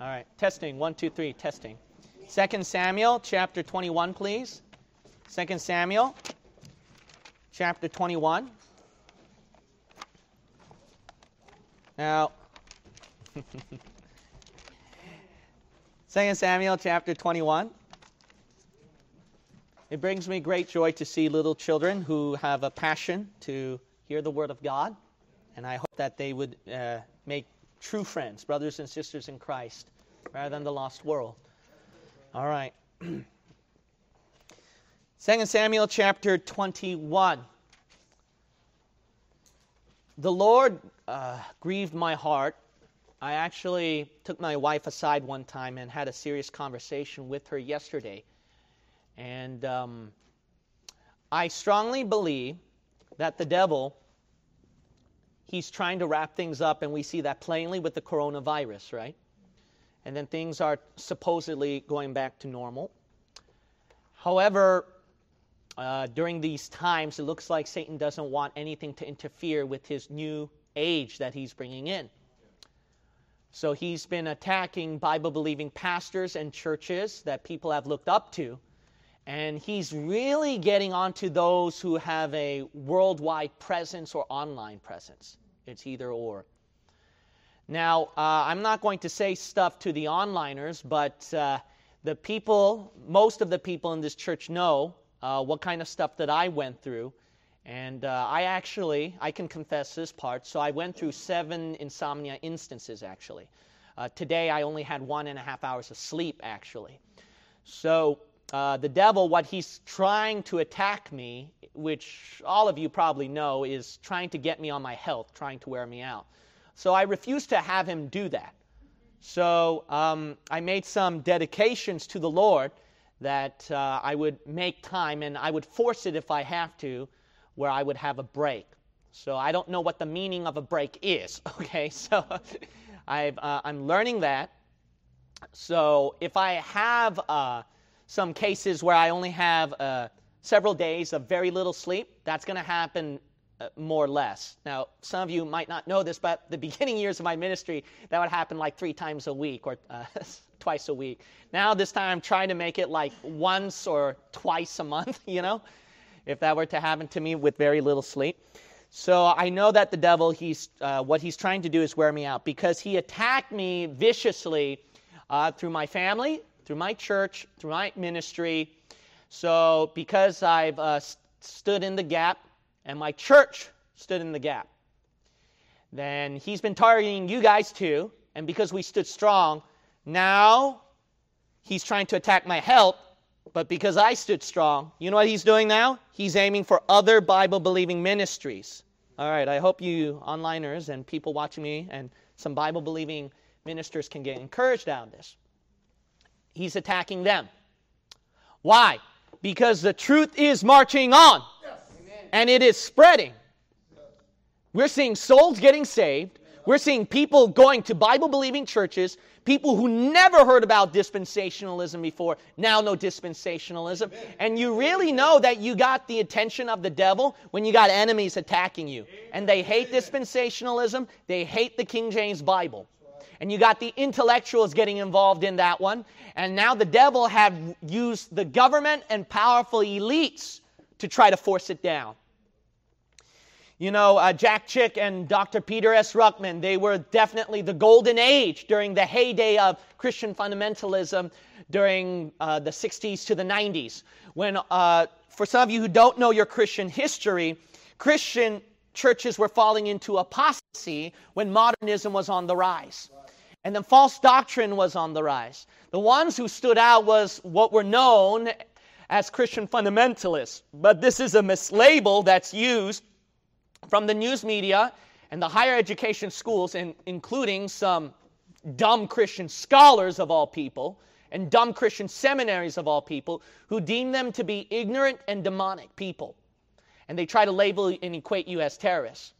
All right, testing. One, two, three, testing. Second Samuel chapter 21, please. Second Samuel chapter 21. Now, Second Samuel chapter 21. It brings me great joy to see little children who have a passion to hear the word of God, and I hope that they would uh, make true friends, brothers and sisters in Christ, rather than the lost world. All right. 2 Samuel chapter 21. The Lord uh, grieved my heart. I actually took my wife aside one time and had a serious conversation with her yesterday. And um, I strongly believe that the devil he's trying to wrap things up, and we see that plainly with the coronavirus, right? And then things are supposedly going back to normal. However, uh, during these times, it looks like Satan doesn't want anything to interfere with his new age that he's bringing in. So he's been attacking Bible believing pastors and churches that people have looked up to. And he's really getting onto those who have a worldwide presence or online presence. It's either or. Now, uh, I'm not going to say stuff to the onliners, but uh, the people, most of the people in this church know uh, what kind of stuff that I went through. And uh, I actually, I can confess this part. So I went through seven insomnia instances, actually. Uh, today, I only had one and a half hours of sleep, actually. So uh, the devil, what he's trying to attack me, which all of you probably know, is trying to get me on my health, trying to wear me out. So I refuse to have him do that. So um, I made some dedications to the Lord that uh, I would make time and I would force it if I have to, where I would have a break. So I don't know what the meaning of a break is, okay? So i am uh, learning that. So if I have uh, some cases where I only have uh, several days of very little sleep, that's going to happen uh, more or less. Now, some of you might not know this, but the beginning years of my ministry, that would happen like three times a week or uh, twice a week. Now, this time, I'm trying to make it like once or twice a month, you know, if that were to happen to me with very little sleep. So I know that the devil, he's, uh, what he's trying to do is wear me out because he attacked me viciously uh, through my family, through my church, through my ministry. So, because I've uh, stood in the gap and my church stood in the gap, then he's been targeting you guys too. And because we stood strong, now he's trying to attack my help. But because I stood strong, you know what he's doing now? He's aiming for other Bible believing ministries. All right, I hope you onliners and people watching me and some Bible believing ministers can get encouraged out of this he's attacking them. Why? Because the truth is marching on yes. and it is spreading. We're seeing souls getting saved. We're seeing people going to Bible believing churches, people who never heard about dispensationalism before now know dispensationalism. And you really know that you got the attention of the devil when you got enemies attacking you. And they hate dispensationalism, they hate the King James Bible and you got the intellectuals getting involved in that one. And now the devil have used the government and powerful elites to try to force it down. You know, uh, Jack Chick and Dr. Peter S. Ruckman, they were definitely the golden age during the heyday of Christian fundamentalism during uh, the 60s to the 90s. When, uh, for some of you who don't know your Christian history, Christian churches were falling into apostasy when modernism was on the rise. And then false doctrine was on the rise. The ones who stood out was what were known as Christian fundamentalists. But this is a mislabel that's used from the news media and the higher education schools, and including some dumb Christian scholars of all people and dumb Christian seminaries of all people who deem them to be ignorant and demonic people. And they try to label and equate you as terrorists.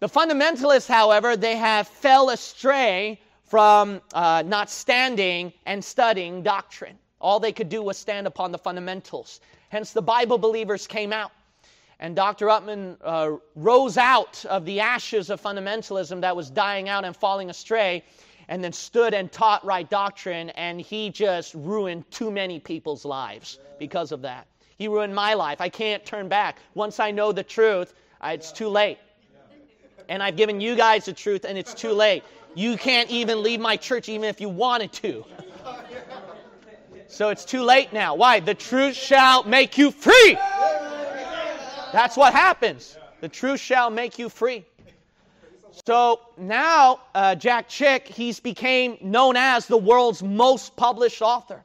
The fundamentalists, however, they have fell astray from uh, not standing and studying doctrine. All they could do was stand upon the fundamentals. Hence, the Bible believers came out. And Dr. Ruckman uh, rose out of the ashes of fundamentalism that was dying out and falling astray. and then stood and taught right doctrine, and he just ruined too many people's lives because of that. He ruined my life. I can't turn back. Once I know the truth, it's too late. And I've given you guys the truth, and it's too late. You can't even leave my church, even if you wanted to. So it's too late now. Why? The truth shall make you free. That's what happens. The truth shall make you free. So now uh, Jack Chick, he's became known as the world's most published author.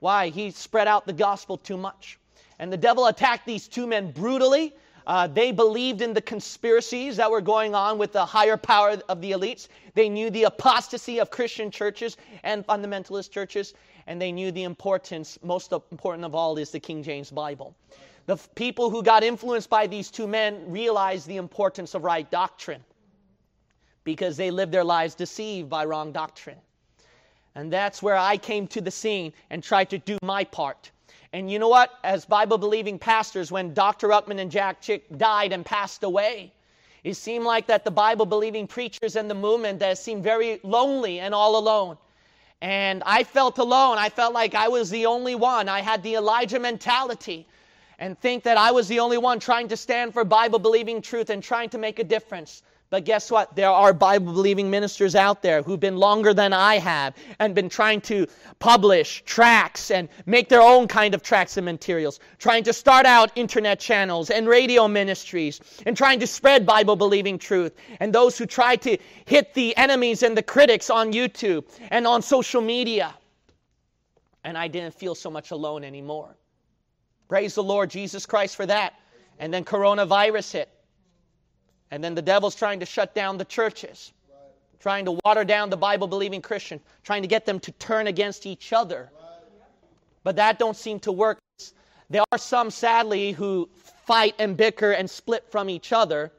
Why? He spread out the gospel too much. And the devil attacked these two men brutally. Uh, they believed in the conspiracies that were going on with the higher power of the elites. They knew the apostasy of Christian churches and fundamentalist churches. And they knew the importance, most important of all, is the King James Bible. The people who got influenced by these two men realized the importance of right doctrine because they lived their lives deceived by wrong doctrine. And that's where I came to the scene and tried to do my part. And you know what? As Bible believing pastors, when Dr. Ruckman and Jack Chick died and passed away, it seemed like that the Bible believing preachers and the movement that seemed very lonely and all alone. And I felt alone. I felt like I was the only one. I had the Elijah mentality and think that I was the only one trying to stand for Bible believing truth and trying to make a difference. But guess what? There are Bible believing ministers out there who've been longer than I have and been trying to publish tracts and make their own kind of tracts and materials, trying to start out internet channels and radio ministries and trying to spread Bible believing truth. And those who try to hit the enemies and the critics on YouTube and on social media. And I didn't feel so much alone anymore. Praise the Lord Jesus Christ for that. And then coronavirus hit. And then the devil's trying to shut down the churches, trying to water down the Bible believing Christian, trying to get them to turn against each other. But that don't seem to work. There are some, sadly, who fight and bicker and split from each other.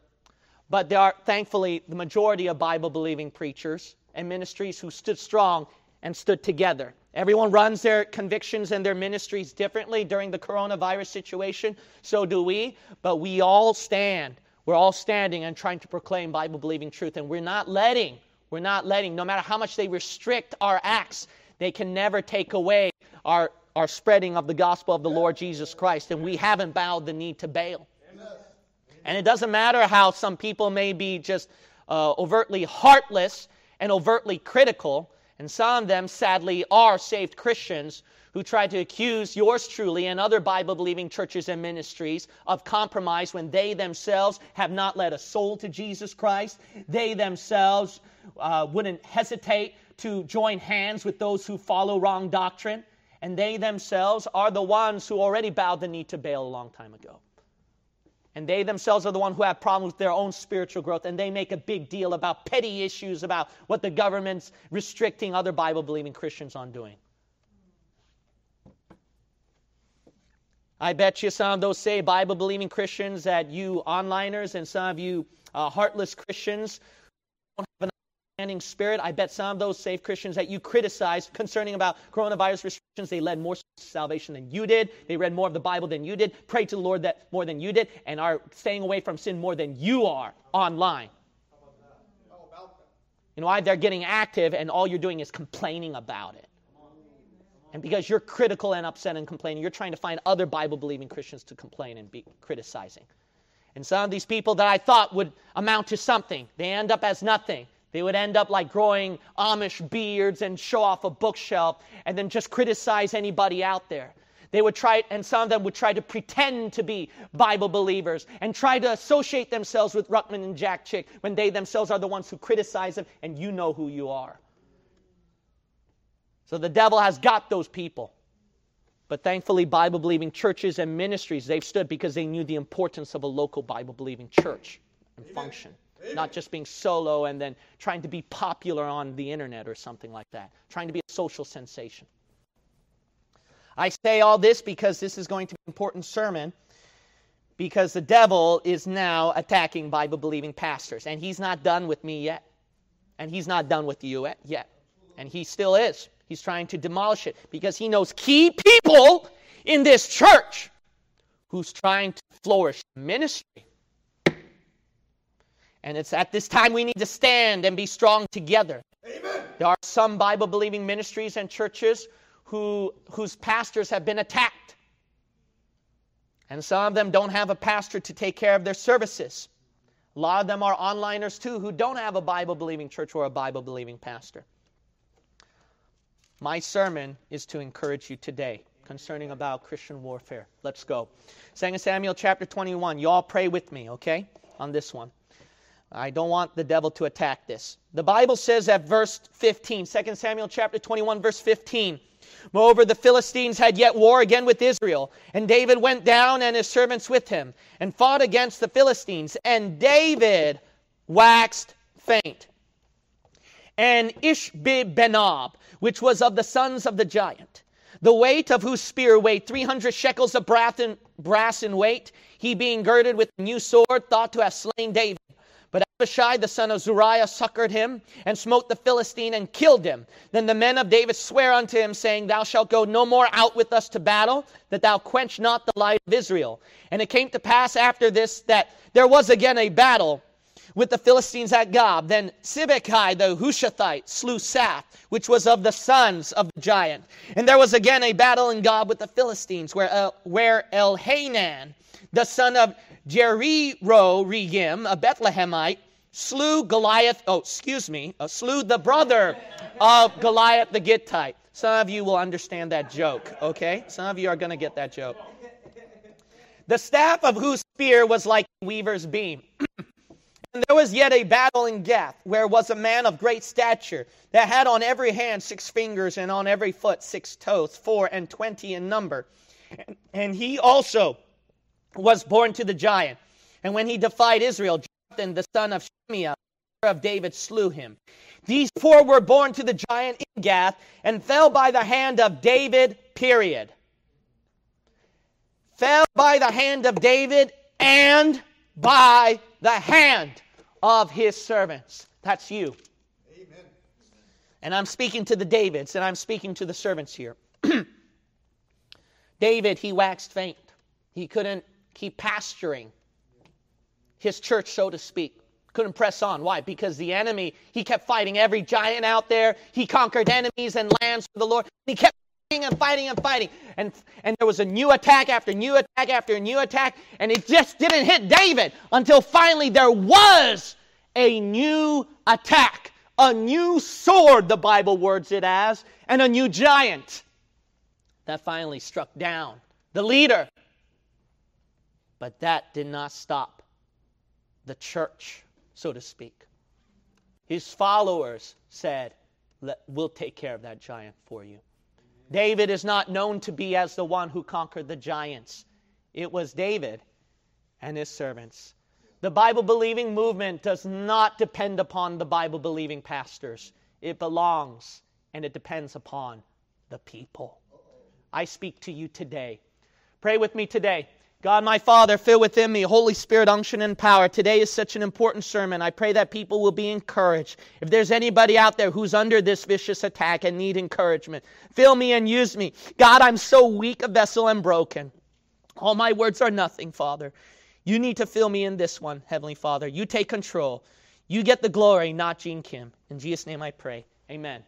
But there are, thankfully, the majority of Bible believing preachers and ministries who stood strong and stood together. Everyone runs their convictions and their ministries differently during the coronavirus situation. So do we. But we all stand we're all standing and trying to proclaim Bible believing truth. And we're not letting, we're not letting, no matter how much they restrict our acts, they can never take away our, our spreading of the gospel of the Lord Jesus Christ. And we haven't bowed the knee to Baal. And it doesn't matter how some people may be just uh, overtly heartless and overtly critical, and some of them sadly are saved Christians who try to accuse yours truly and other Bible believing churches and ministries of compromise when they themselves have not led a soul to Jesus Christ. They themselves uh, wouldn't hesitate to join hands with those who follow wrong doctrine. And they themselves are the ones who already bowed the knee to Baal a long time ago. And they themselves are the ones who have problems with their own spiritual growth, and they make a big deal about petty issues about what the government's restricting other Bible believing Christians on doing. I bet you some of those say Bible believing Christians that you onliners and some of you uh, heartless Christians don't have an understanding spirit. I bet some of those saved Christians that you criticize concerning about coronavirus restrictions, they led more salvation than you did. They read more of the Bible than you did, prayed to the Lord that more than you did, and are staying away from sin more than you are online. You know why? They're getting active and all you're doing is complaining about it. And because you're critical and upset and complaining, you're trying to find other Bible believing Christians to complain and be criticizing. And some of these people that I thought would amount to something, they end up as nothing. They would end up like growing Amish beards and show off a bookshelf and then just criticize anybody out there. They would try, and some of them would try to pretend to be Bible believers and try to associate themselves with Ruckman and Jack Chick when they themselves are the ones who criticize them, and you know who you are. So the devil has got those people. But thankfully, Bible believing churches and ministries, they've stood because they knew the importance of a local Bible believing church and Amen. function. Amen. Not just being solo and then trying to be popular on the internet or something like that, trying to be a social sensation. I say all this because this is going to be an important sermon because the devil is now attacking Bible believing pastors. And he's not done with me yet. And he's not done with you yet. And he still is. He's trying to demolish it because he knows key people in this church who's trying to flourish ministry. And it's at this time we need to stand and be strong together. Amen. There are some Bible believing ministries and churches who, whose pastors have been attacked. And some of them don't have a pastor to take care of their services. A lot of them are onliners too who don't have a Bible believing church or a Bible believing pastor. My sermon is to encourage you today concerning about Christian warfare. Let's go. 2 Samuel chapter 21. You all pray with me, okay? On this one. I don't want the devil to attack this. The Bible says at verse 15, 2 Samuel chapter 21, verse 15. Moreover, the Philistines had yet war again with Israel, and David went down and his servants with him, and fought against the Philistines, and David waxed faint. And Ishbi-benob, which was of the sons of the giant, the weight of whose spear weighed 300 shekels of brass in weight, he being girded with a new sword, thought to have slain David. But Abishai the son of Zeruiah succored him and smote the Philistine and killed him. Then the men of David swear unto him, saying, Thou shalt go no more out with us to battle, that thou quench not the light of Israel. And it came to pass after this that there was again a battle with the Philistines at Gob. Then Sibbechai the Hushathite slew Saph, which was of the sons of the giant. And there was again a battle in Gob with the Philistines, where, uh, where Elhanan, the son of Regim, a Bethlehemite, slew Goliath, oh, excuse me, uh, slew the brother of Goliath the Gittite. Some of you will understand that joke, okay? Some of you are going to get that joke. The staff of whose spear was like a weaver's beam. and there was yet a battle in Gath, where was a man of great stature, that had on every hand six fingers, and on every foot six toes, four and twenty in number. And, he also was born to the giant. And when he defied Israel, Jonathan, the son of Shimeah, of David, slew him. These four were born to the giant in Gath and fell by the hand of David, period. Fell by the hand of David and by the hand of his servants. That's you. Amen. And I'm speaking to the Davids and I'm speaking to the servants here. David, he waxed faint. He couldn't keep pasturing his church, so to speak. Couldn't press on. Why? Because the enemy, he kept fighting every giant out there. He conquered enemies and lands for the Lord. He kept and fighting and fighting. And, and there was a new attack after new attack after new attack. And it just didn't hit David until finally there was a new attack. A new sword, the Bible words it as, and a new giant that finally struck down the leader but that did not stop the church, so to speak. His followers said, We'll take care of that giant for you. David is not known to be as the one who conquered the giants, it was David and his servants. The Bible believing movement does not depend upon the Bible believing pastors, it belongs and it depends upon the people. I speak to you today. Pray with me today. God, my Father, fill within me Holy Spirit unction and power. Today is such an important sermon. I pray that people will be encouraged. If there's anybody out there who's under this vicious attack and need encouragement, fill me and use me. God, I'm so weak a vessel and broken. All my words are nothing, Father. You need to fill me in this one, Heavenly Father. You take control. You get the glory, not Gene Kim. In Jesus' name I pray. Amen.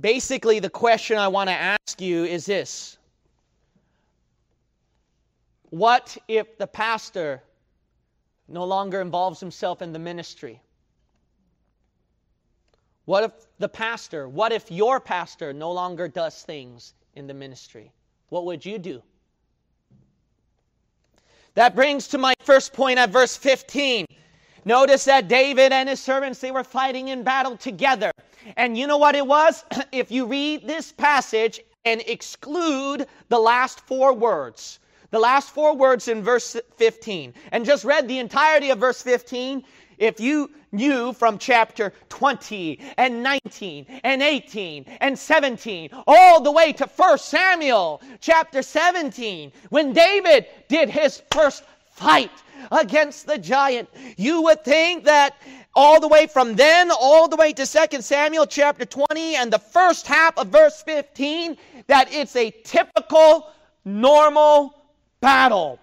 Basically, the question I want to ask you is this What if the pastor no longer involves himself in the ministry? What if the pastor, what if your pastor no longer does things in the ministry? What would you do? That brings to my first point at verse 15. Notice that David and his servants, they were fighting in battle together. And you know what it was? if you read this passage and exclude the last four words, the last four words in verse 15, and just read the entirety of verse 15, if you knew from chapter 20 and 19 and 18 and 17 all the way to 1 Samuel chapter 17 when David did his first fight against the giant. You would think that all the way from then all the way to 2 Samuel chapter 20 and the first half of verse 15 that it's a typical normal battle.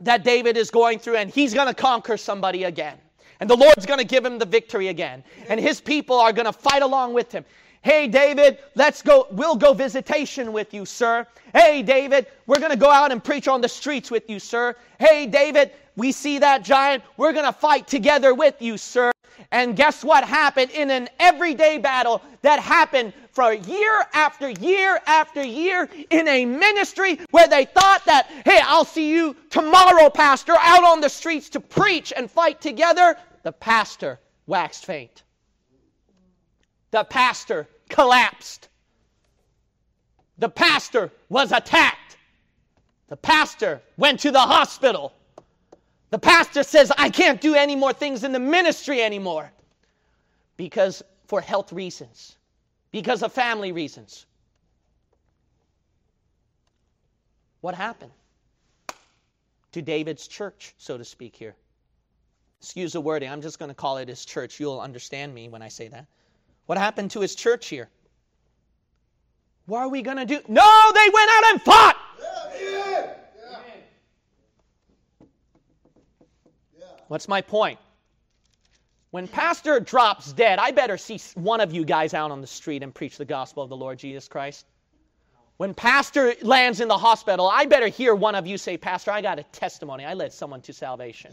that David is going through, and he's going to conquer somebody again. And the Lord's going to give him the victory again. And his people are going to fight along with him. Hey, David, let's go. We'll go visitation with you, sir. Hey, David, we're going to go out and preach on the streets with you, sir. Hey, David, we see that giant. We're going to fight together with you, sir. And guess what happened in an everyday battle that happened for year after year after year in a ministry where they thought that, hey, I'll see you tomorrow, Pastor, out on the streets to preach and fight together? The pastor waxed faint. The pastor collapsed. The pastor was attacked. The pastor went to the hospital. The pastor says, I can't do any more things in the ministry anymore because for health reasons, because of family reasons. What happened to David's church, so to speak, here? Excuse the wording, I'm just going to call it his church. You'll understand me when I say that. What happened to his church here? What are we going to do? No, they went out and fought. What's my point? When pastor drops dead, I better see one of you guys out on the street and preach the gospel of the Lord Jesus Christ. When pastor lands in the hospital, I better hear one of you say, Pastor, I got a testimony. I led someone to salvation.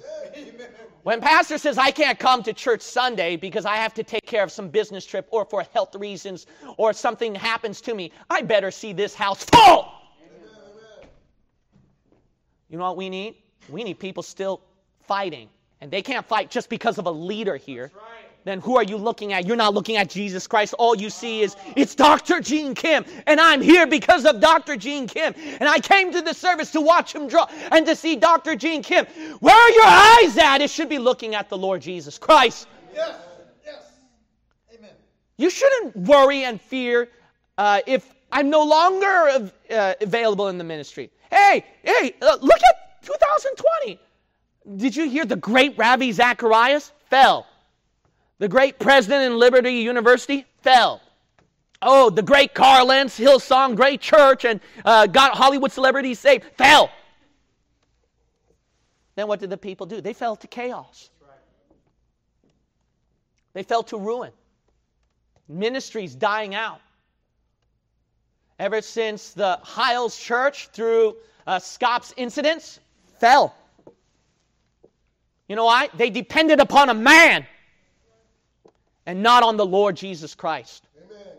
When pastor says, I can't come to church Sunday because I have to take care of some business trip or for health reasons or something happens to me, I better see this house full. You know what we need? We need people still fighting and they can't fight just because of a leader here, right. Then who are you looking at? You're not looking at Jesus Christ. All you see is it's Dr. Gene Kim, and I'm here because of Dr. Gene Kim. And I came to the service to watch him draw and to see Dr. Gene Kim. Where are your eyes at? It should be looking at the Lord Jesus Christ. Yes, yes. Amen. You shouldn't worry and fear uh, if I'm no longer uh, available in the ministry. Hey, hey, uh, look at 2020. Did you hear the great Ravi Zacharias? Fell. The great president in Liberty University? Fell. Oh, the great Carl Lentz, Hillsong, great church, and uh, got Hollywood celebrities saved? Fell. Then what did the people do? They fell to chaos. They fell to ruin. Ministries dying out. Ever since the Hyles Church, through uh, Scott's incidents, fell. You know why? They depended upon a man and not on the Lord Jesus Christ. Amen.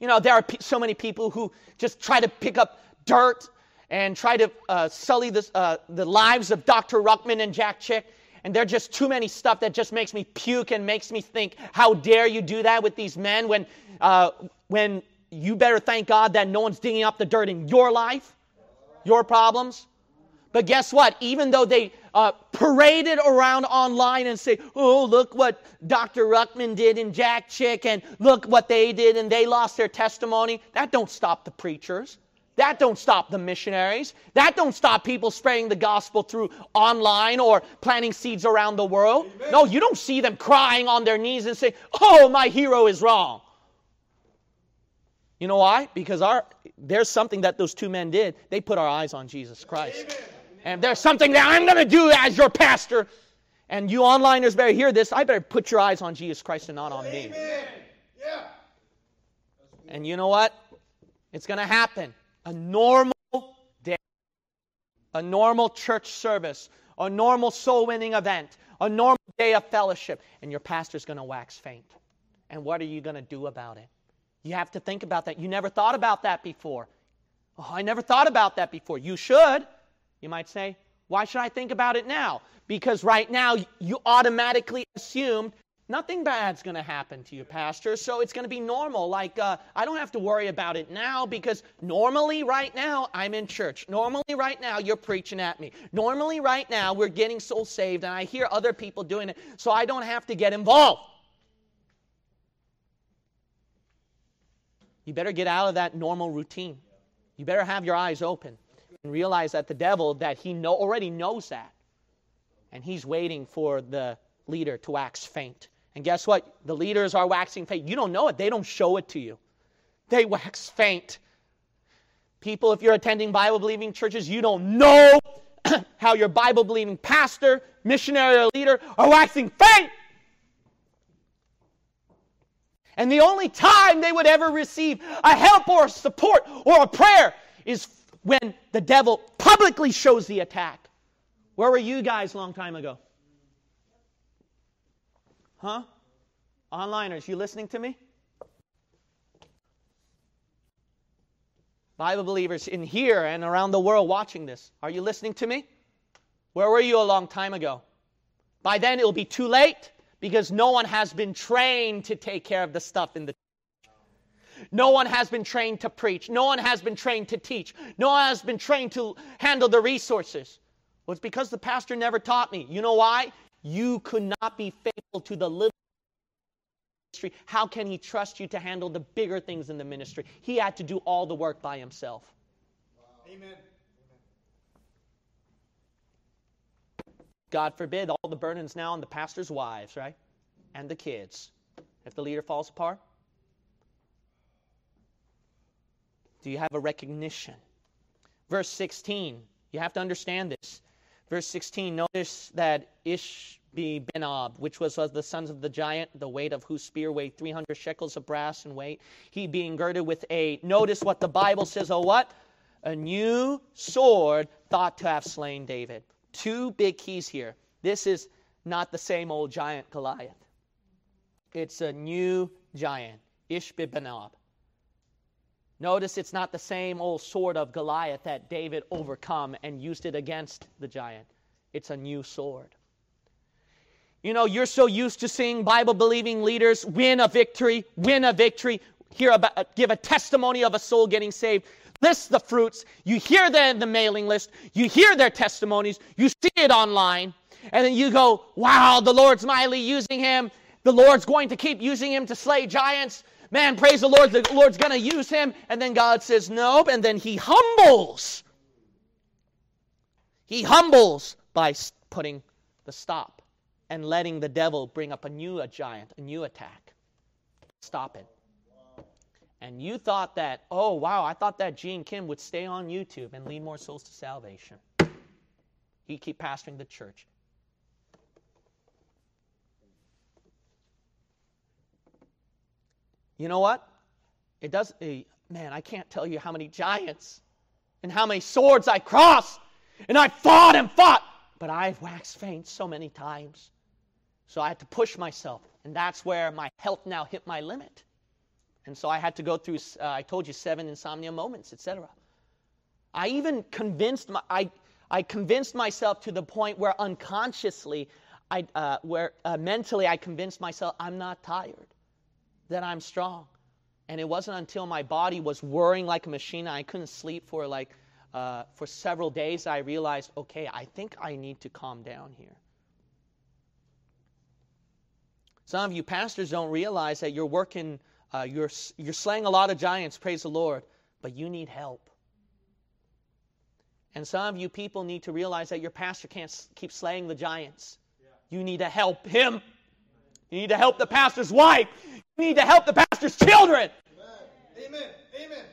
You know, there are so many people who just try to pick up dirt and try to uh, sully this, uh, the lives of Dr. Ruckman and Jack Chick. And there's just too many stuff that just makes me puke and makes me think, how dare you do that with these men when, uh, when you better thank God that no one's digging up the dirt in your life, your problems. But guess what? Even though they uh, paraded around online and say, oh, look what Dr. Ruckman did in Jack Chick, and look what they did, and they lost their testimony, that don't stop the preachers. That don't stop the missionaries. That don't stop people spreading the gospel through online or planting seeds around the world. Amen. No, you don't see them crying on their knees and say, "Oh, my hero is wrong." You know why? Because our there's something that those two men did. They put our eyes on Jesus Christ. Amen. And there's something that I'm going to do as your pastor. And you onliners better hear this. I better put your eyes on Jesus Christ and not on Amen. me. Yeah. And you know what? It's going to happen. A normal day, a normal church service, a normal soul winning event, a normal day of fellowship, and your pastor's going to wax faint. And what are you going to do about it? You have to think about that. You never thought about that before. Oh, I never thought about that before. You should. You might say, why should I think about it now? Because right now you automatically assumed nothing bad's going to happen to you, Pastor. So it's going to be normal. Like, uh, I don't have to worry about it now because normally, right now, I'm in church. Normally, right now, you're preaching at me. Normally, right now, we're getting soul saved and I hear other people doing it. So I don't have to get involved. You better get out of that normal routine. You better have your eyes open and realize that the devil that he know, already knows that. And he's waiting for the leader to wax faint. And guess what? The leaders are waxing faint. You don't know it. They don't show it to you. They wax faint. People if you're attending bible believing churches you don't know how your Bible believing pastor, missionary, or leader are waxing faint. And the only time they would ever receive a help or a support or a prayer is when the devil publicly shows the attack. Where were you guys long time ago? Huh? Onliners, you listening to me? Bible believers in here and around the world watching this, are you listening to me? Where were you a long time ago? By then it will be too late because no one has been trained to take care of the stuff in the no one has been trained to preach. No one has been trained to teach. No one has been trained to handle the resources. Well, it's because the pastor never taught me. You know why? You could not be faithful to the little ministry. How can he trust you to handle the bigger things in the ministry? He had to do all the work by himself. Wow. Amen. God forbid all the burdens now on the pastor's wives, right? And the kids. If the leader falls apart, do you have a recognition? Verse 16, you have to understand this. Verse 16, notice that Ishbi Benob, which was of the sons of the giant, the weight of whose spear weighed 300 shekels of brass in weight, he being girded with a, notice what the Bible says, oh what? A new sword thought to have slain David. Two big keys here. This is not the same old giant Goliath. It's a new giant, Ishbi-benob. Notice it's not the same old sword of Goliath that David overcome and used it against the giant. It's a new sword. You know, you're so used to seeing Bible believing leaders win a victory, win a victory, hear about, uh, give a testimony of a soul getting saved list the fruits, you hear them the mailing list, you hear their testimonies, you see it online, and then you go, wow, the Lord's mightily using him. The Lord's going to keep using him to slay giants. Man, praise the Lord, the Lord's going to use him. And then God says, nope. And then he humbles. He humbles by putting the stop and letting the devil bring up a new a giant, a new attack. Stop it and you thought that, oh, wow, I thought that Gene Kim would stay on YouTube and lead more souls to salvation. He'd keep pastoring the church. You know what? It does, eh, man, I can't tell you how many giants and how many swords I crossed. And I fought and fought, but I've waxed faint so many times. So I had to push myself. And that's where my health now hit my limit. And so I had to go through, uh, I told you, seven insomnia moments, etc. I even convinced, my, I, I convinced myself to the point where unconsciously, I, uh, where uh, mentally I convinced myself I'm not tired, that I'm strong. And it wasn't until my body was whirring like a machine, I couldn't sleep for like uh, for several days, I realized, okay, I think I need to calm down here. Some of you pastors don't realize that you're working uh, you're, you're slaying a lot of giants, praise the Lord, but you need help. And some of you people need to realize that your pastor can't keep slaying the giants. Yeah. You need to help him. You need to help the pastor's wife. Need to help the pastor's children. Amen. Amen. Amen.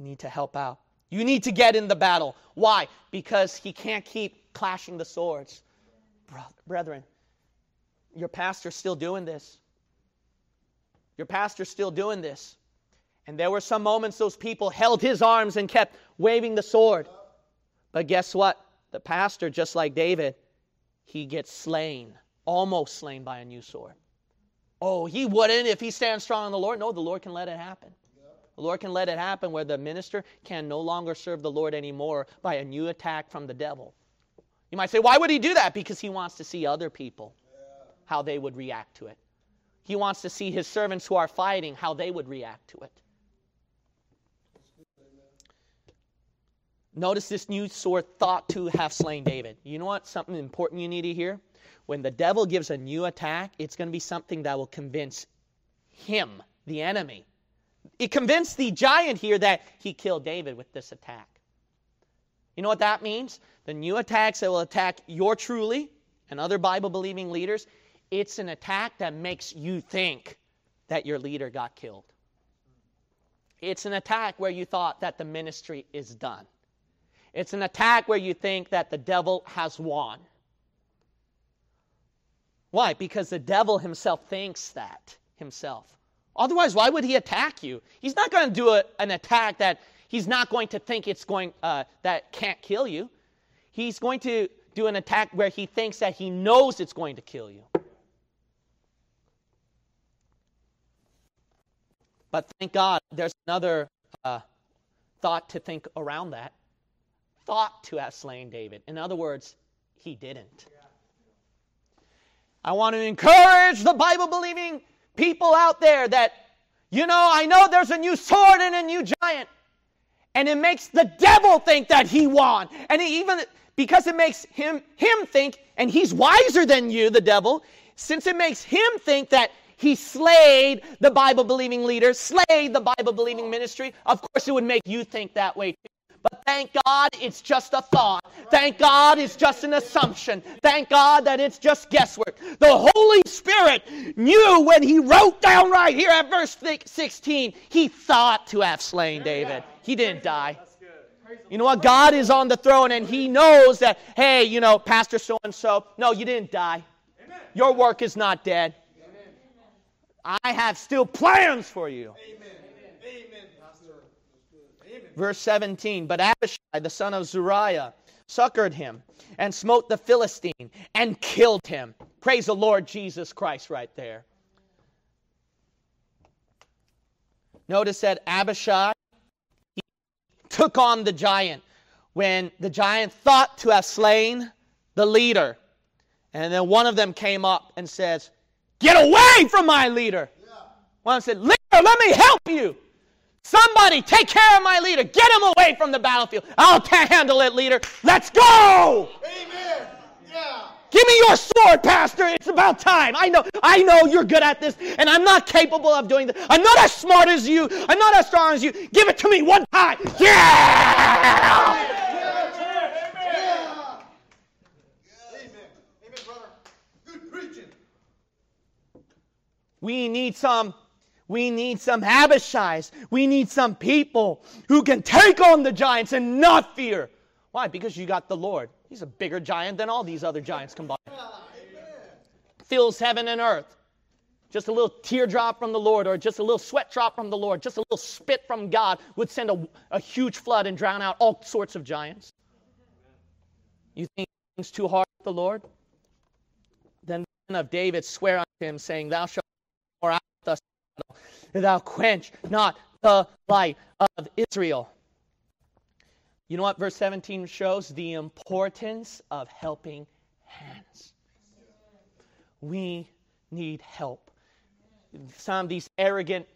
You need to help out. You need to get in the battle. Why? Because he can't keep clashing the swords. Brethren, your pastor's still doing this. Your pastor's still doing this. And there were some moments those people held his arms and kept waving the sword. But guess what? The pastor, just like David, he gets slain, almost slain by a new sword. Oh, he wouldn't if he stands strong in the Lord. No, the Lord can let it happen. The Lord can let it happen where the minister can no longer serve the Lord anymore by a new attack from the devil. You might say, why would he do that? Because he wants to see other people, how they would react to it. He wants to see his servants who are fighting, how they would react to it. Notice this new sword thought to have slain David. You know what? Something important you need to hear? When the devil gives a new attack, it's going to be something that will convince him, the enemy. It convinced the giant here that he killed David with this attack. You know what that means? The new attacks that will attack your truly and other Bible believing leaders, it's an attack that makes you think that your leader got killed. It's an attack where you thought that the ministry is done. It's an attack where you think that the devil has won. Why? Because the devil himself thinks that himself. Otherwise, why would he attack you? He's not going to do a, an attack that he's not going to think it's going uh, that can't kill you. He's going to do an attack where he thinks that he knows it's going to kill you. But thank God, there's another uh, thought to think around that. Thought to have slain David. In other words, he didn't. I want to encourage the Bible believing people out there that, you know, I know there's a new sword and a new giant. And it makes the devil think that he won. And even because it makes him him think, and he's wiser than you, the devil, since it makes him think that he slayed the Bible believing leader, slayed the Bible believing ministry, of course it would make you think that way too. But thank God it's just a thought. Thank God it's just an assumption. Thank God that it's just guesswork. The Holy Spirit knew when He wrote down right here at verse 16, He thought to have slain David. He didn't die. You know what? God is on the throne and He knows that, hey, you know, Pastor so and so, no, you didn't die. Your work is not dead. I have still plans for you. Amen. Verse 17 But Abishai, the son of Zeruiah, succored him and smote the Philistine and killed him. Praise the Lord Jesus Christ right there. Notice that Abishai took on the giant when the giant thought to have slain the leader. And then one of them came up and says, Get away from my leader. One said, Leader, let me help you. Somebody take care of my leader. Get him away from the battlefield. I'll handle it, leader. Let's go. Amen. Yeah. Give me your sword, Pastor. It's about time. I know, I know you're good at this, and I'm not capable of doing this. I'm not as smart as you. I'm not as strong as you. Give it to me one time. Yeah! We need some we need some Abishais. We need some people who can take on the giants and not fear. Why? Because you got the Lord. He's a bigger giant than all these other giants combined. Fills heaven and earth. Just a little teardrop from the Lord, or just a little sweat drop from the Lord, just a little spit from God would send a, a huge flood and drown out all sorts of giants. You think things too hard with the Lord? Then the of David swear unto him, saying, Thou shalt us thou quench not the light of Israel. You know what verse 17 shows? The importance of helping hands. We need help. Some of these arrogant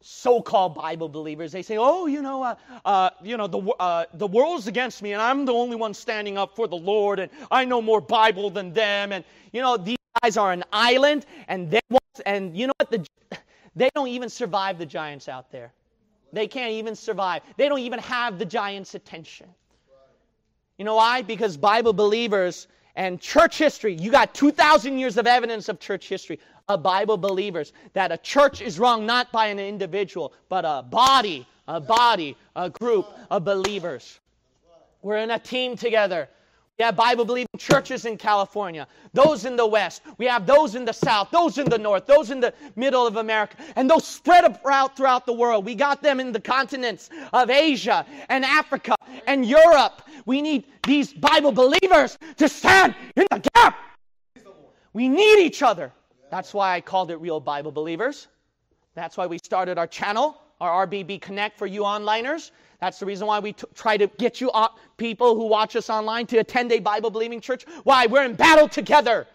so-called Bible believers, they say, "Oh, you know, uh, uh, you know, the uh, the world's against me, and I'm the only one standing up for the Lord, and I know more Bible than them." And you know, these guys are an island, and they want, and you know what? The they don't even survive the giants out there. They can't even survive. They don't even have the giants' attention. You know why? Because Bible believers and church history, you got 2,000 years of evidence of church history of Bible believers that a church is wrong not by an individual, but a body, a body, a group of believers. We're in a team together. We have Bible believing churches in California, those in the West. We have those in the South, those in the North, those in the middle of America, and those spread out throughout the world. We got them in the continents of Asia and Africa and Europe. We need these Bible believers to stand in the gap. We need each other. That's why I called it Real Bible Believers. That's why we started our channel, our RBB Connect for you onliners. That's the reason why we t- try to get you uh, people who watch us online to attend a Bible believing church. Why? We're in battle together.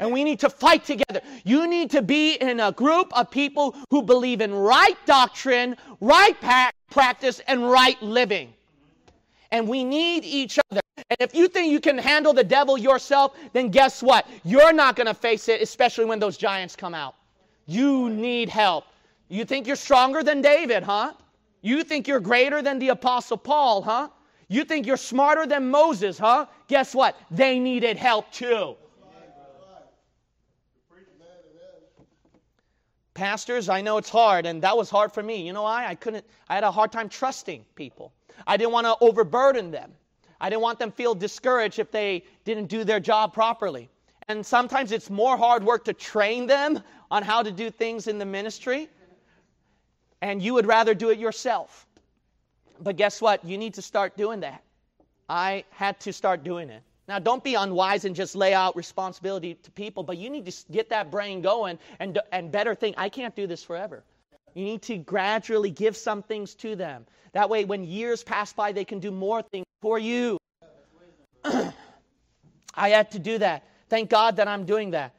And we need to fight together. You need to be in a group of people who believe in right doctrine, right pa- practice, and right living. And we need each other. And if you think you can handle the devil yourself, then guess what? You're not going to face it, especially when those giants come out. You need help. You think you're stronger than David, huh? You think you're greater than the Apostle Paul, huh? You think you're smarter than Moses, huh? Guess what? They needed help too. Pastors, I know it's hard, and that was hard for me. You know why? I couldn't, I had a hard time trusting people. I didn't want to overburden them. I didn't want them feel discouraged if they didn't do their job properly. And sometimes it's more hard work to train them on how to do things in the ministry, and you would rather do it yourself. But guess what? You need to start doing that. I had to start doing it. Now, don't be unwise and just lay out responsibility to people, but you need to get that brain going and, and better think, I can't do this forever. You need to gradually give some things to them. That way, when years pass by, they can do more things for you. I had to do that. Thank God that I'm doing that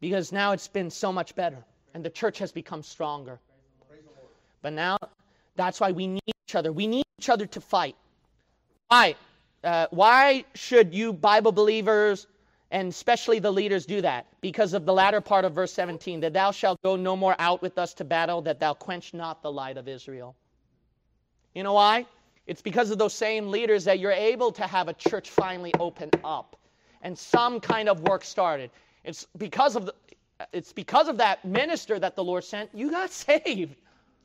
because now it's been so much better and the church has become stronger. But now, that's why we need each other. We need each other to fight. Why? Uh, why should you Bible believers and especially the leaders do that? Because of the latter part of verse 17 that thou shalt go no more out with us to battle, that thou quench not the light of Israel. You know why? It's because of those same leaders that you're able to have a church finally open up and some kind of work started. It's because of the, it's because of that minister that the Lord sent you got saved.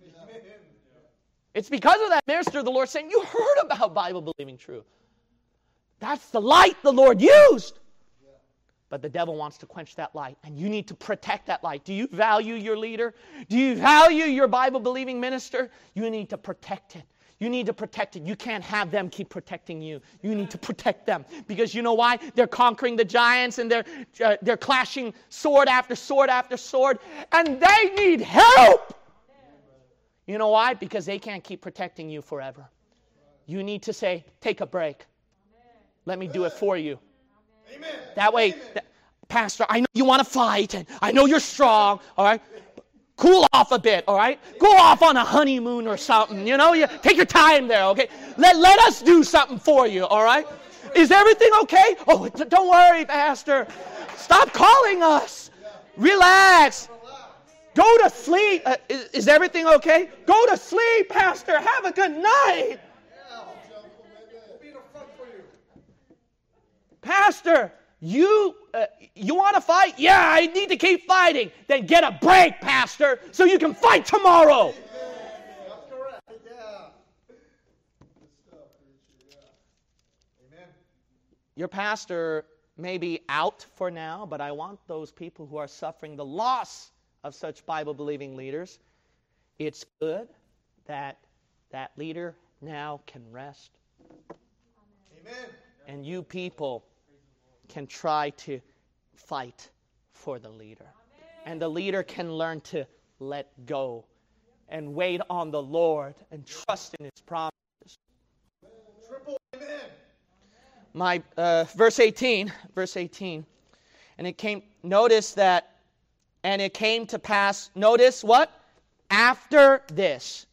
It's because of that minister of the Lord saying, you heard about Bible believing truth. That's the light the Lord used. But the devil wants to quench that light, and you need to protect that light. Do you value your leader? Do you value your Bible believing minister? You need to protect it. You need to protect it. You can't have them keep protecting you. You need to protect them because you know why? They're conquering the giants and they're uh, they're clashing sword after sword after sword, and they need help. You know why? Because they can't keep protecting you forever. You need to say, "Take a break. Let me do it for you." Amen. That way, that, Pastor, I know you want to fight, and I know you're strong. All right, cool off a bit, all right? Go off on a honeymoon or something, you know? You take your time there, okay? Let, let us do something for you, all right? Is everything okay? Oh, don't worry, Pastor. Stop calling us. Relax. Go to sleep. Uh, is, is everything okay? Go to sleep, Pastor. Have a good night. Pastor, you, uh, you want to fight? Yeah, I need to keep fighting. Then get a break, Pastor, so you can fight tomorrow. Your pastor may be out for now, but I want those people who are suffering the loss of such Bible believing leaders. It's good that that leader now can rest. Amen. And you people can try to fight for the leader. And the leader can learn to let go and wait on the Lord and trust in his promises. Triple amen. My uh, verse 18, verse 18. And it came notice that and it came to pass notice what? After this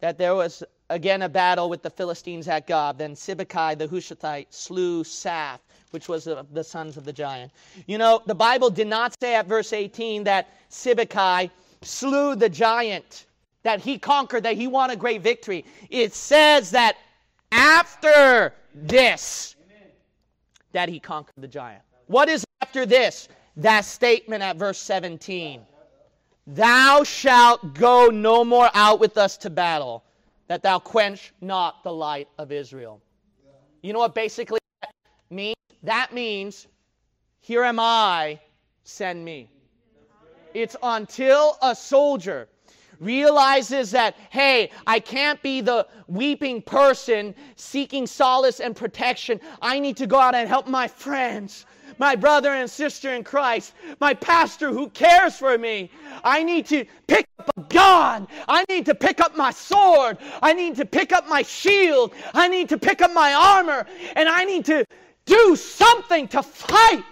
that there was again a battle with the Philistines at Gob. Then Sibbechai the Hushathite slew Saph which was the, sons of the giant. You know, the Bible did not say at verse 18 that Sibbechai slew the giant, that he conquered, that he won a great victory. It says that after this, that he conquered the giant. What is after this? That statement at verse 17. Thou shalt go no more out with us to battle, that thou quench not the light of Israel. You know what basically that means? That means, here am I, send me. It's until a soldier realizes that, hey, I can't be the weeping person seeking solace and protection. I need to go out and help my friends, my brother and sister in Christ, my pastor who cares for me. I need to pick up a gun. I need to pick up my sword. I need to pick up my shield. I need to pick up my armor. And I need to do something to fight.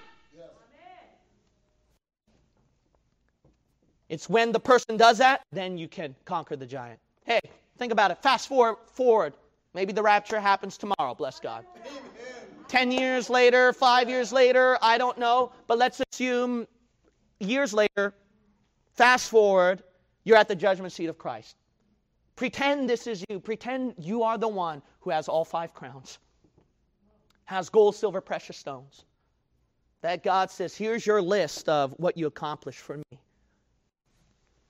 It's when the person does that, then you can conquer the giant. Hey, think about it. Fast forward, forward. Maybe the rapture happens tomorrow, bless God. Amen. 10 years later, 5 years later, I don't know, but let's assume years later, fast forward, you're at the judgment seat of Christ. Pretend this is you. Pretend you are the one who has all five crowns has gold, silver, precious stones. That God says, here's your list of what you accomplished for me.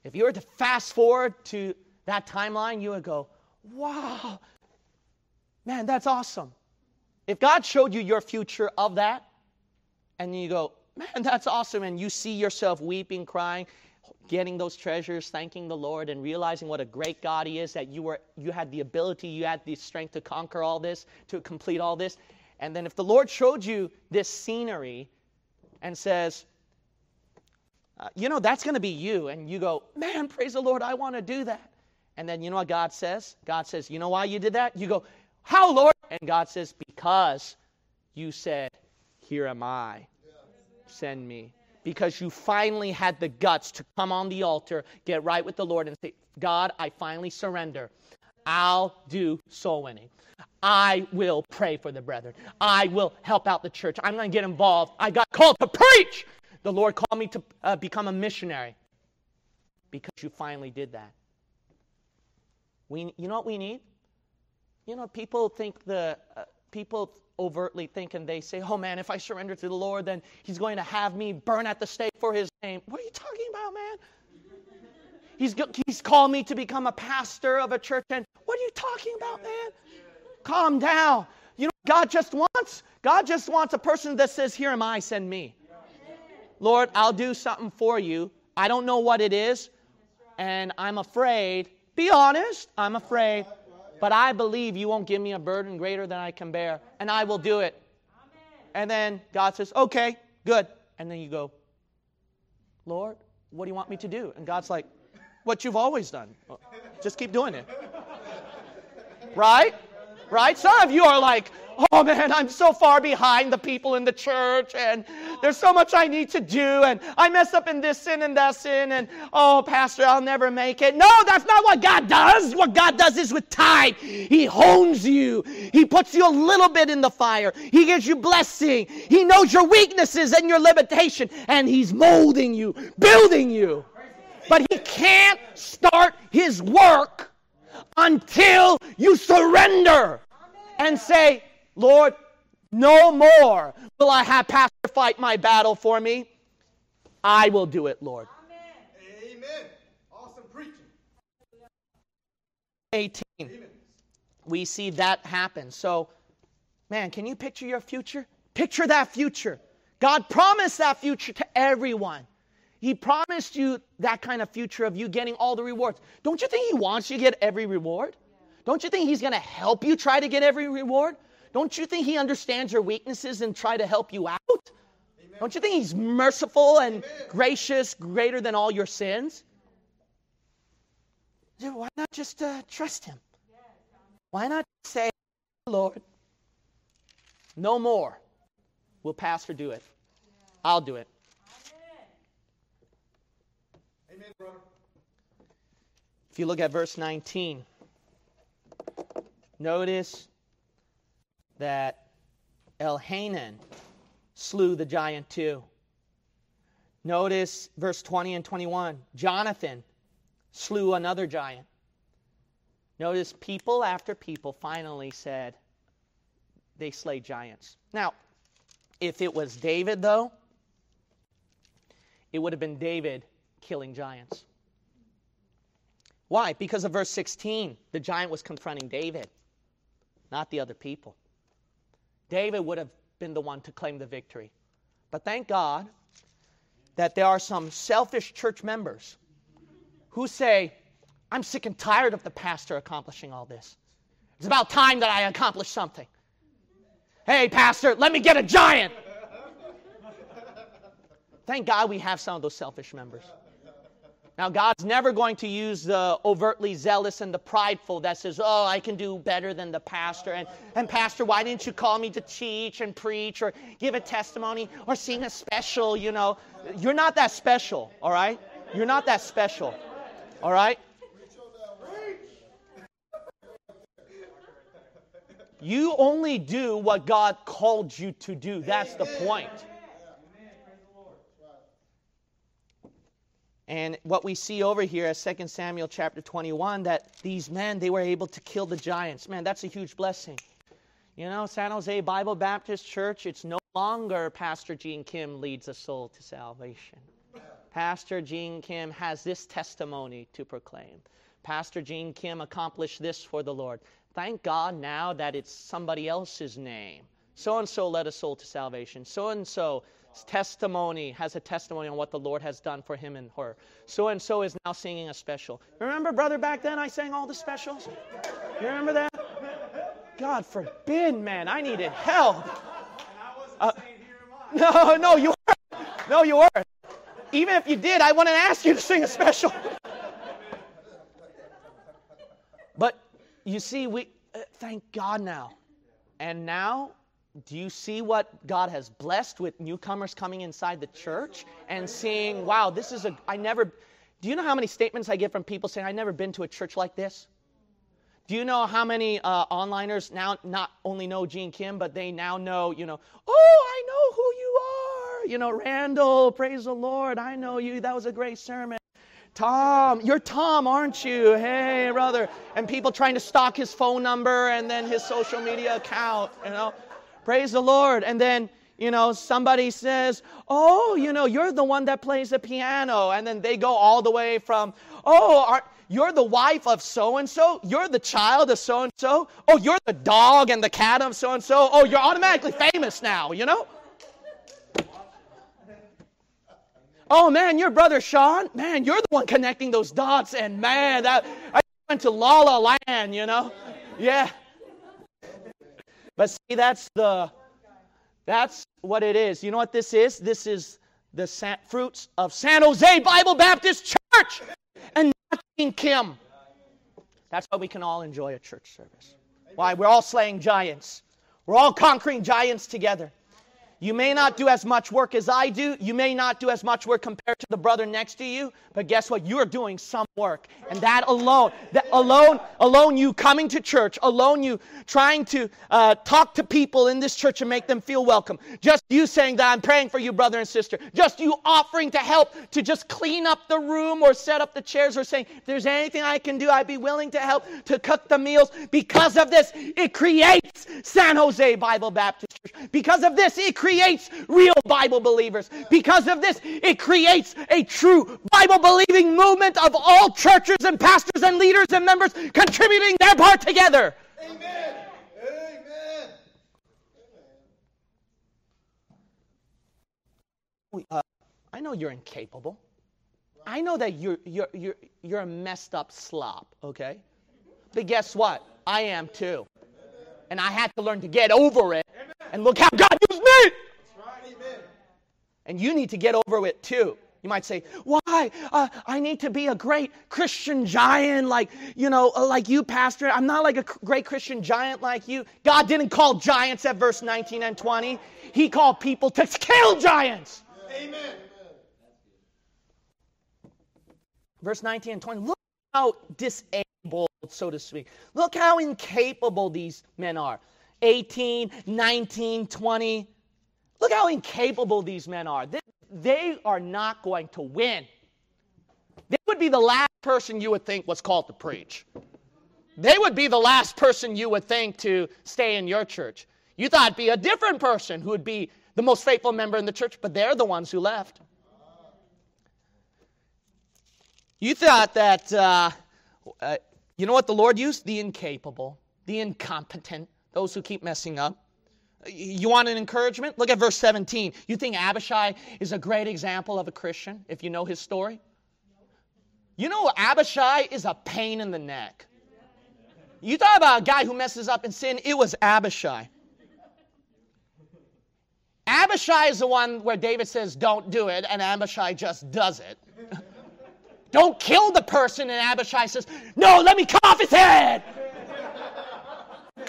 If you were to fast forward to that timeline, you would go, wow, man, that's awesome. If God showed you your future of that, and you go, man, that's awesome, and you see yourself weeping, crying, getting those treasures, thanking the Lord, and realizing what a great God He is, that you were you had the ability, you had the strength to conquer all this, to complete all this. And then if the Lord showed you this scenery and says, uh, you know, that's going to be you, and you go, man, praise the Lord, I want to do that. And then you know what God says? God says, you know why you did that? You go, how, Lord? And God says, because you said, here am I. Send me because you finally had the guts to come on the altar, get right with the Lord, and say, God, I finally surrender. I'll do soul winning. I will pray for the brethren. I will help out the church. I'm going to get involved. I got called to preach. The Lord called me to uh, become a missionary because you finally did that. We, you know what we need? You know, people think the uh, people overtly think and they say, oh man, if I surrender to the Lord, then he's going to have me burn at the stake for his name. What are you talking about, man? He's, he's called me to become a pastor of a church, and what are you talking about, man? Calm down. You know God just wants? God just wants a person that says, Here am I, send me. Lord, I'll do something for you. I don't know what it is, and I'm afraid. Be honest, I'm afraid but I believe you won't give me a burden greater than I can bear, and I will do it. And then God says, Okay, good. And then you go, Lord, what do you want me to do? And God's like, What you've always done. Just keep doing it. Right? Right? Some of you are like, oh man, I'm so far behind the people in the church, and there's so much I need to do, and I mess up in this sin and that sin, and oh, Pastor, I'll never make it. No, that's not what God does. What God does is with time, He hones you, He puts you a little bit in the fire, He gives you blessing, He knows your weaknesses and your limitation, and He's molding you, building you. But He can't start His work until you surrender and say, Lord, no more will I have Pastor fight my battle for me. I will do it, Lord. Amen. Amen. Awesome preaching. 18. Amen. We see that happen. So, man, can you picture your future? Picture that future. God promised that future to everyone. He promised you that kind of future of you getting all the rewards. Don't you think He wants you to get every reward? Don't you think He's going to help you try to get every reward? Don't you think He understands your weaknesses and try to help you out? Amen. Don't you think He's merciful and Amen. gracious, greater than all your sins? Dude, why not just uh, trust Him? Why not say, Lord, no more will Pastor do it? I'll do it. Amen, brother. If you look at verse 19, notice that Elhanan slew the giant too. Notice verse 20 and 21. Jonathan slew another giant. Notice people after people finally said they slay giants. Now, if it was David, though, it would have been David killing giants. Why? Because of verse 16. The giant was confronting David, not the other people. David would have been the one to claim the victory. But thank God that there are some selfish church members who say, I'm sick and tired of the pastor accomplishing all this. It's about time that I accomplish something. Hey, pastor, let me get a giant. Thank God we have some of those selfish members. Now, God's never going to use the overtly zealous and the prideful that says, Oh, I can do better than the pastor. And, and, Pastor, why didn't you call me to teach and preach or give a testimony or sing a special? You know, you're not that special, all right? You're not that special, all right? You only do what God called you to do. That's the point. And what we see over here as 2 Samuel chapter 21, that these men, they were able to kill the giants. Man, that's a huge blessing. You know, San Jose Bible Baptist Church, it's no longer Pastor Gene Kim leads a soul to salvation. Pastor Gene Kim has this testimony to proclaim. Pastor Gene Kim accomplished this for the Lord. Thank God now that it's somebody else's name So and so led a soul to salvation. So and so testimony has a testimony on what the Lord has done for him and her. So and so is now singing a special. Remember, brother, back then I sang all the specials? You remember that? God forbid, man, I needed help. Uh, no, no, you weren't. No, you weren't. Even if you did, I wouldn't ask you to sing a special. But you see, we uh, thank God now. And now, do you see what God has blessed with newcomers coming inside the church and seeing, wow, this is a, I never, do you know how many statements I get from people saying, I've never been to a church like this? Do you know how many uh, onliners now not only know Gene Kim, but they now know, you know, oh, I know who you are. You know, Randall, praise the Lord. I know you. That was a great sermon. Tom, you're Tom, aren't you? Hey, brother. And people trying to stalk his phone number and then his social media account, you know. Praise the Lord. And then, you know, somebody says, Oh, you know, you're the one that plays the piano. And then they go all the way from, Oh, are, you're the wife of so and so. You're the child of so and so. Oh, you're the dog and the cat of so and so. Oh, you're automatically famous now, you know? Oh man, your brother Sean, man, you're the one connecting those dots, and man, that I went to La La Land, you know? Yeah. But see, that's the that's what it is. You know what this is? This is the San, fruits of San Jose Bible Baptist Church and not Gene Kim. That's why we can all enjoy a church service. Why? We're all slaying giants. We're all conquering giants together. You may not do as much work as I do. You may not do as much work compared to the brother next to you, but guess what? You're doing some work. And that alone, that alone, alone you coming to church, alone you trying to uh, talk to people in this church and make them feel welcome. Just you saying that I'm praying for you, brother and sister. Just you offering to help to just clean up the room or set up the chairs or saying, if there's anything I can do, I'd be willing to help to cook the meals. Because of this, it creates San Jose Bible Baptist Church. Because of this, it creates creates real Bible believers. Because of this, it creates a true Bible believing movement of all churches and pastors and leaders and members contributing their part together. Amen. Amen. Uh, I know you're incapable. I know that you're, you're, you're, you're a messed up slop, okay? But guess what? I am too. And I had to learn to get over it. And look how God me. And you need to get over it too. You might say, why? Uh, I need to be a great Christian giant like, you know, uh, like you, Pastor. I'm not like a great Christian giant like you. God didn't call giants at verse 19 and 20. He called people to kill giants. Amen. Verse 19 and 20. Look how disabled, so to speak. Look how incapable these men are. 18, 19, 20. Look how incapable these men are. They, are not going to win. They would be the last person you would think was called to preach. They would be the last person you would think to stay in your church. You thought it'd be a different person who would be the most faithful member in the church, but they're the ones who left. You thought that, uh, uh, you know what the Lord used? The incapable, the incompetent, those who keep messing up. You want an encouragement? Look at verse 17. You think Abishai is a great example of a Christian if you know his story? You know, Abishai is a pain in the neck. You thought about a guy who messes up in sin, it was Abishai. Abishai is the one where David says, Don't do it, and Abishai just does it. Don't kill the person, and Abishai says, No, let me cut off his head.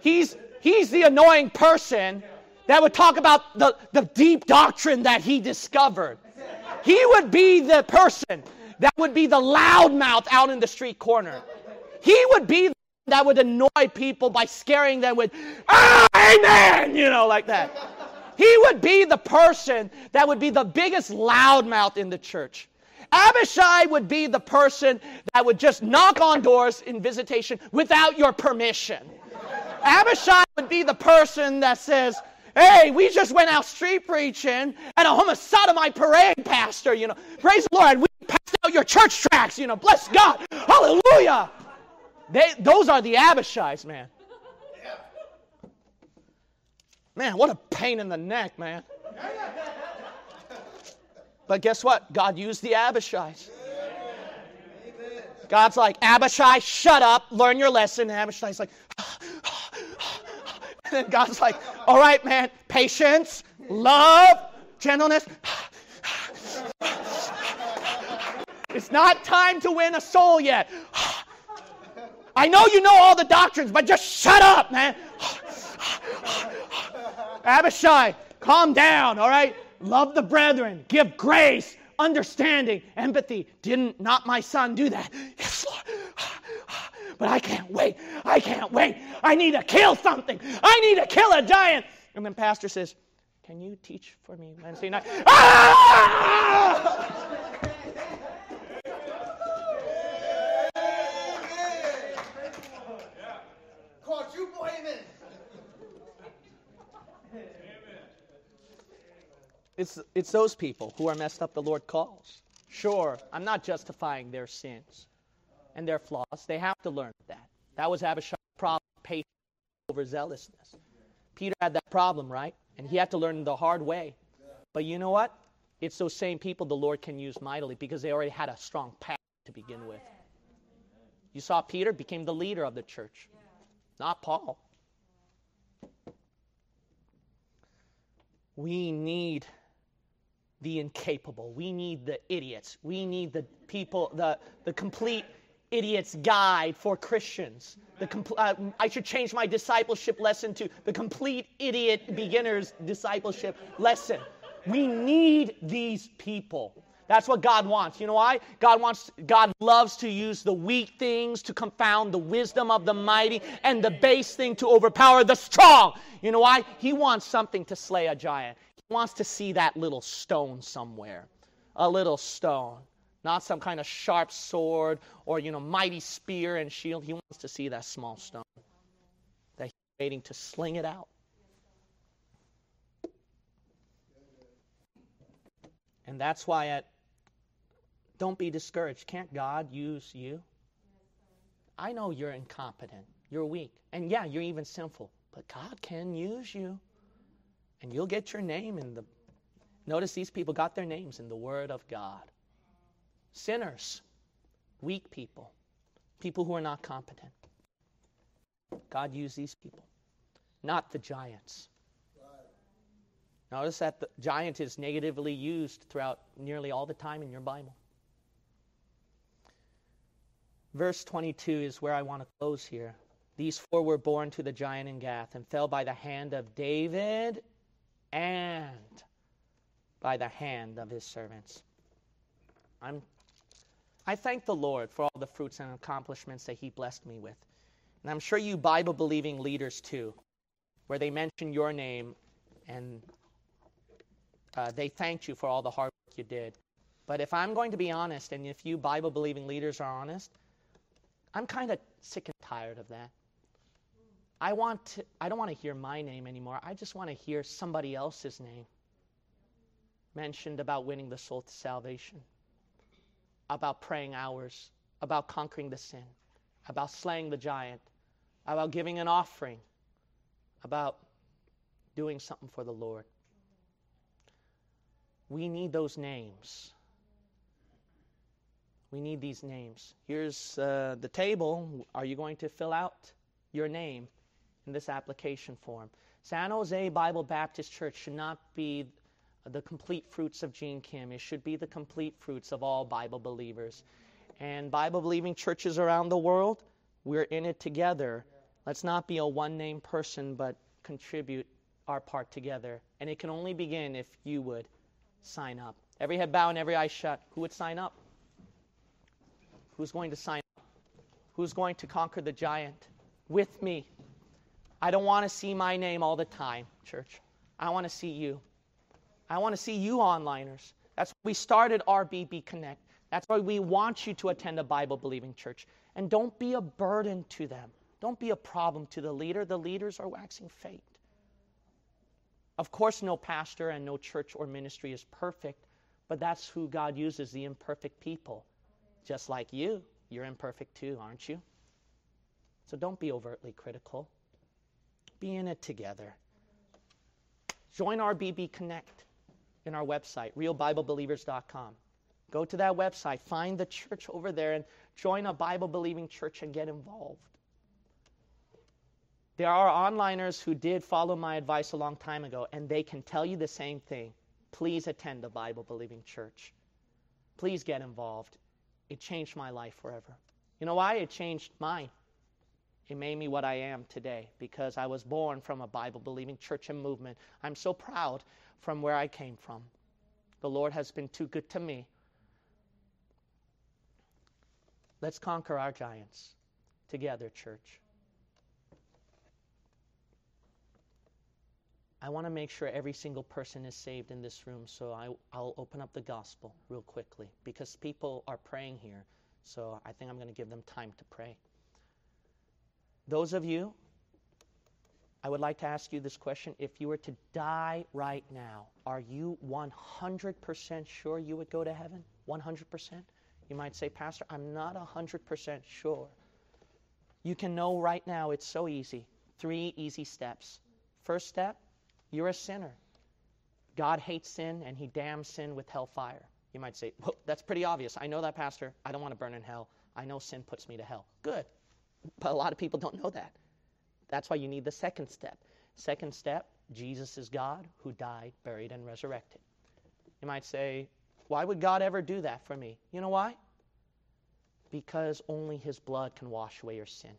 He's He's the annoying person that would talk about the, the deep doctrine that he discovered. He would be the person that would be the loudmouth out in the street corner. He would be the that would annoy people by scaring them with, amen, you know, like that. He would be the person that would be the biggest loudmouth in the church. Abishai would be the person that would just knock on doors in visitation without your permission. Abishai would be the person that says, Hey, we just went out street preaching and a homosodomite parade, Pastor. You know, praise the Lord. We passed out your church tracks. You know, bless God. Hallelujah. They, those are the Abishais, man. Man, what a pain in the neck, man. But guess what? God used the Abishais. God's like, Abishai, shut up, learn your lesson. And Abishai's like, then God's like, all right, man, patience, love, gentleness. It's not time to win a soul yet. I know you know all the doctrines, but just shut up, man. Abishai, calm down, all right? Love the brethren, give grace, understanding, empathy. Didn't not my son do that? Yes. But I can't wait. I can't wait. I need to kill something. I need to kill a giant. And then pastor says, "Can you teach for me Wednesday night?" Ah! Caught you, boy, amen. It's, it's those people who are messed up the Lord calls. Sure, I'm not justifying their sins and their flaws. They have to learn that. That was Abishai's problem, patience over zealousness. Peter had that problem, right? And he had to learn the hard way. But you know what? It's those same people the Lord can use mightily because they already had a strong path to begin with. You saw Peter became the leader of the church, not Paul. We need the incapable. We need the idiots. We need the people, the, the complete idiot's guide for Christians. The compl- uh, I should change my discipleship lesson to the complete idiot beginner's discipleship lesson. We need these people. That's what God wants. You know why? God wants God loves to use the weak things to confound the wisdom of the mighty and the base thing to overpower the strong. You know why? He wants something to slay a giant. He wants to see that little stone somewhere. A little stone. Not some kind of sharp sword or you know mighty spear and shield. He wants to see that small stone. That he's waiting to sling it out. And that's why at don't be discouraged. Can't God use you? I know you're incompetent. You're weak. And yeah, you're even sinful. But God can use you. And you'll get your name in the Notice these people got their names in the word of God. Sinners, weak people, people who are not competent. God used these people, not the giants. Notice that the giant is negatively used throughout nearly all the time in your Bible. Verse 22 is where I want to close here. These four were born to the giant in Gath and fell by the hand of David and by the hand of his servants. I'm, I thank the Lord for all the fruits and accomplishments that he blessed me with. And I'm sure you Bible believing leaders too, where they mention your name and uh, they thanked you for all the hard work you did. But if I'm going to be honest, and if you Bible believing leaders are honest, I'm kind of sick and tired of that. I want to, I don't want to hear my name anymore. I just want to hear somebody else's name mentioned about winning the soul to salvation, about praying hours, about conquering the sin, about slaying the giant, about giving an offering, about doing something for the Lord. We need those names. We need these names. Here's uh, the table. Are you going to fill out your name in this application form? San Jose Bible Baptist Church should not be the complete fruits of Gene Kim. It should be the complete fruits of all Bible believers. And Bible believing churches around the world, we're in it together. Let's not be a one name person, but contribute our part together. And it can only begin if you would sign up. Every head bow and every eye shut. Who would sign up? Who's going to sign up? Who's going to conquer the giant with me? I don't want to see my name all the time, church. I want to see you. I want to see you onliners. That's why we started RBB Connect. That's why we want you to attend a Bible believing church. And don't be a burden to them. Don't be a problem to the leader. The leaders are waxing faint. Of course, no pastor and no church or ministry is perfect, but that's who God uses the imperfect people. Just like you, you're imperfect too, aren't you? So don't be overtly critical. Be in it together. Join RBB Connect in our website, realbiblebelievers.com. Go to that website, find the church over there, and join a Bible believing church and get involved. There are onliners who did follow my advice a long time ago, and they can tell you the same thing. Please attend a Bible believing church. Please get involved. It changed my life forever. You know why? It changed mine. It made me what I am today because I was born from a Bible believing church and movement. I'm so proud from where I came from. The Lord has been too good to me. Let's conquer our giants together, church. I want to make sure every single person is saved in this room, so I, will open up the gospel real quickly because people are praying here. So I think I'm going to give them time to pray. Those of you, I would like to ask you this question. If you were to die right now, are you 100% sure you would go to heaven? 100%? You might say, Pastor, I'm not 100% sure. You can know right now, it's so easy. Three easy steps. First step, you're a sinner. God hates sin and he damns sin with hellfire. You might say, well, that's pretty obvious. I know that, Pastor. I don't want to burn in hell. I know sin puts me to hell. Good. But a lot of people don't know that. That's why you need the second step. Second step, Jesus is God who died, buried, and resurrected. You might say, why would God ever do that for me? You know why? Because only His blood can wash away your sin.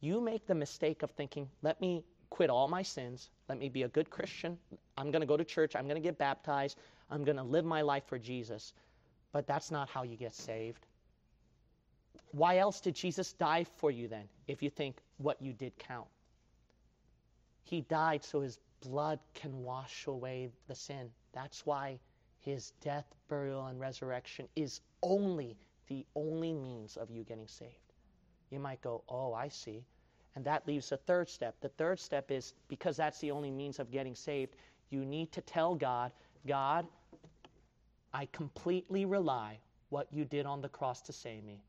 You make the mistake of thinking, let me quit all my sins, let me be a good Christian, I'm going to go to church, I'm going to get baptized, I'm going to live my life for Jesus. But that's not how you get saved. Why else did Jesus die for you then, if you think what you did count? He died so his blood can wash away the sin. That's why his death, burial, and resurrection is only the only means of you getting saved. You might go, Oh, I see. And that leaves a third step. The third step is because that's the only means of getting saved, you need to tell God, God, I completely rely what you did on the cross to save me.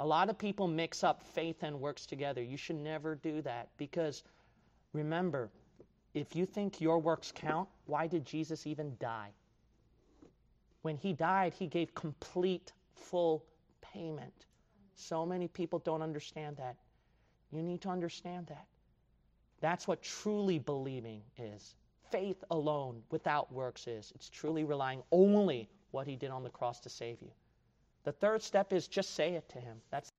A lot of people mix up faith and works together. You should never do that because remember, if you think your works count, why did Jesus even die? When he died, he gave complete, full payment. So many people don't understand that. You need to understand that. That's what truly believing is. Faith alone, without works, is. It's truly relying only what he did on the cross to save you. The third step is just say it to him. That's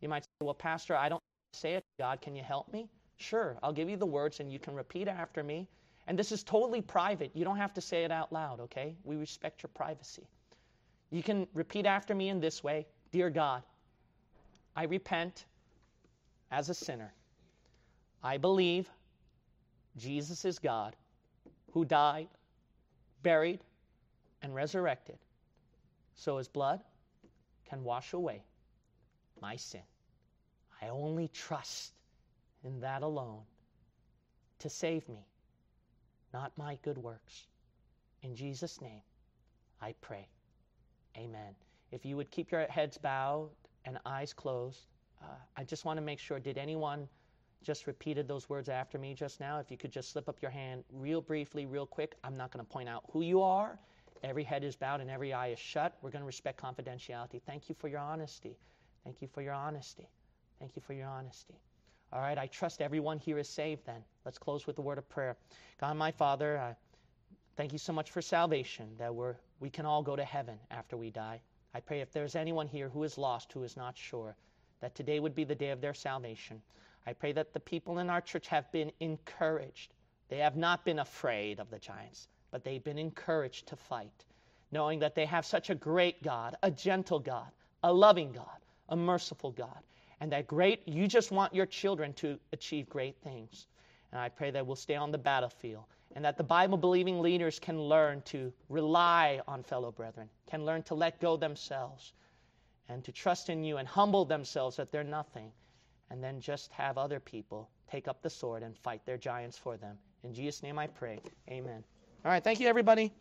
you might say, "Well, pastor, I don't say it God. Can you help me?" Sure, I'll give you the words and you can repeat after me. And this is totally private. You don't have to say it out loud, okay? We respect your privacy. You can repeat after me in this way Dear God, I repent as a sinner. I believe Jesus is God who died, buried, and resurrected. So his blood can wash away my sin. I only trust in that alone to save me, not my good works. In Jesus' name, I pray. Amen. If you would keep your heads bowed and eyes closed, uh, I just want to make sure did anyone just repeated those words after me just now? If you could just slip up your hand real briefly, real quick. I'm not going to point out who you are Every head is bowed and every eye is shut. We're going to respect confidentiality. Thank you for your honesty. Thank you for your honesty. Thank you for your honesty. All right, I trust everyone here is saved then. Let's close with a word of prayer. God, my Father, I thank you so much for salvation, that we're, we can all go to heaven after we die. I pray if there's anyone here who is lost, who is not sure, that today would be the day of their salvation. I pray that the people in our church have been encouraged. They have not been afraid of the giants but they've been encouraged to fight, knowing that they have such a great God, a gentle God, a loving God, a merciful God, and that great, you just want your children to achieve great things. And I pray that we'll stay on the battlefield and that the Bible believing leaders can learn to rely on fellow brethren, can learn to let go themselves and to trust in you and humble themselves that they're nothing, and then just have other people take up the sword and fight their giants for them. In Jesus' name I pray. Amen. All right, thank you, everybody.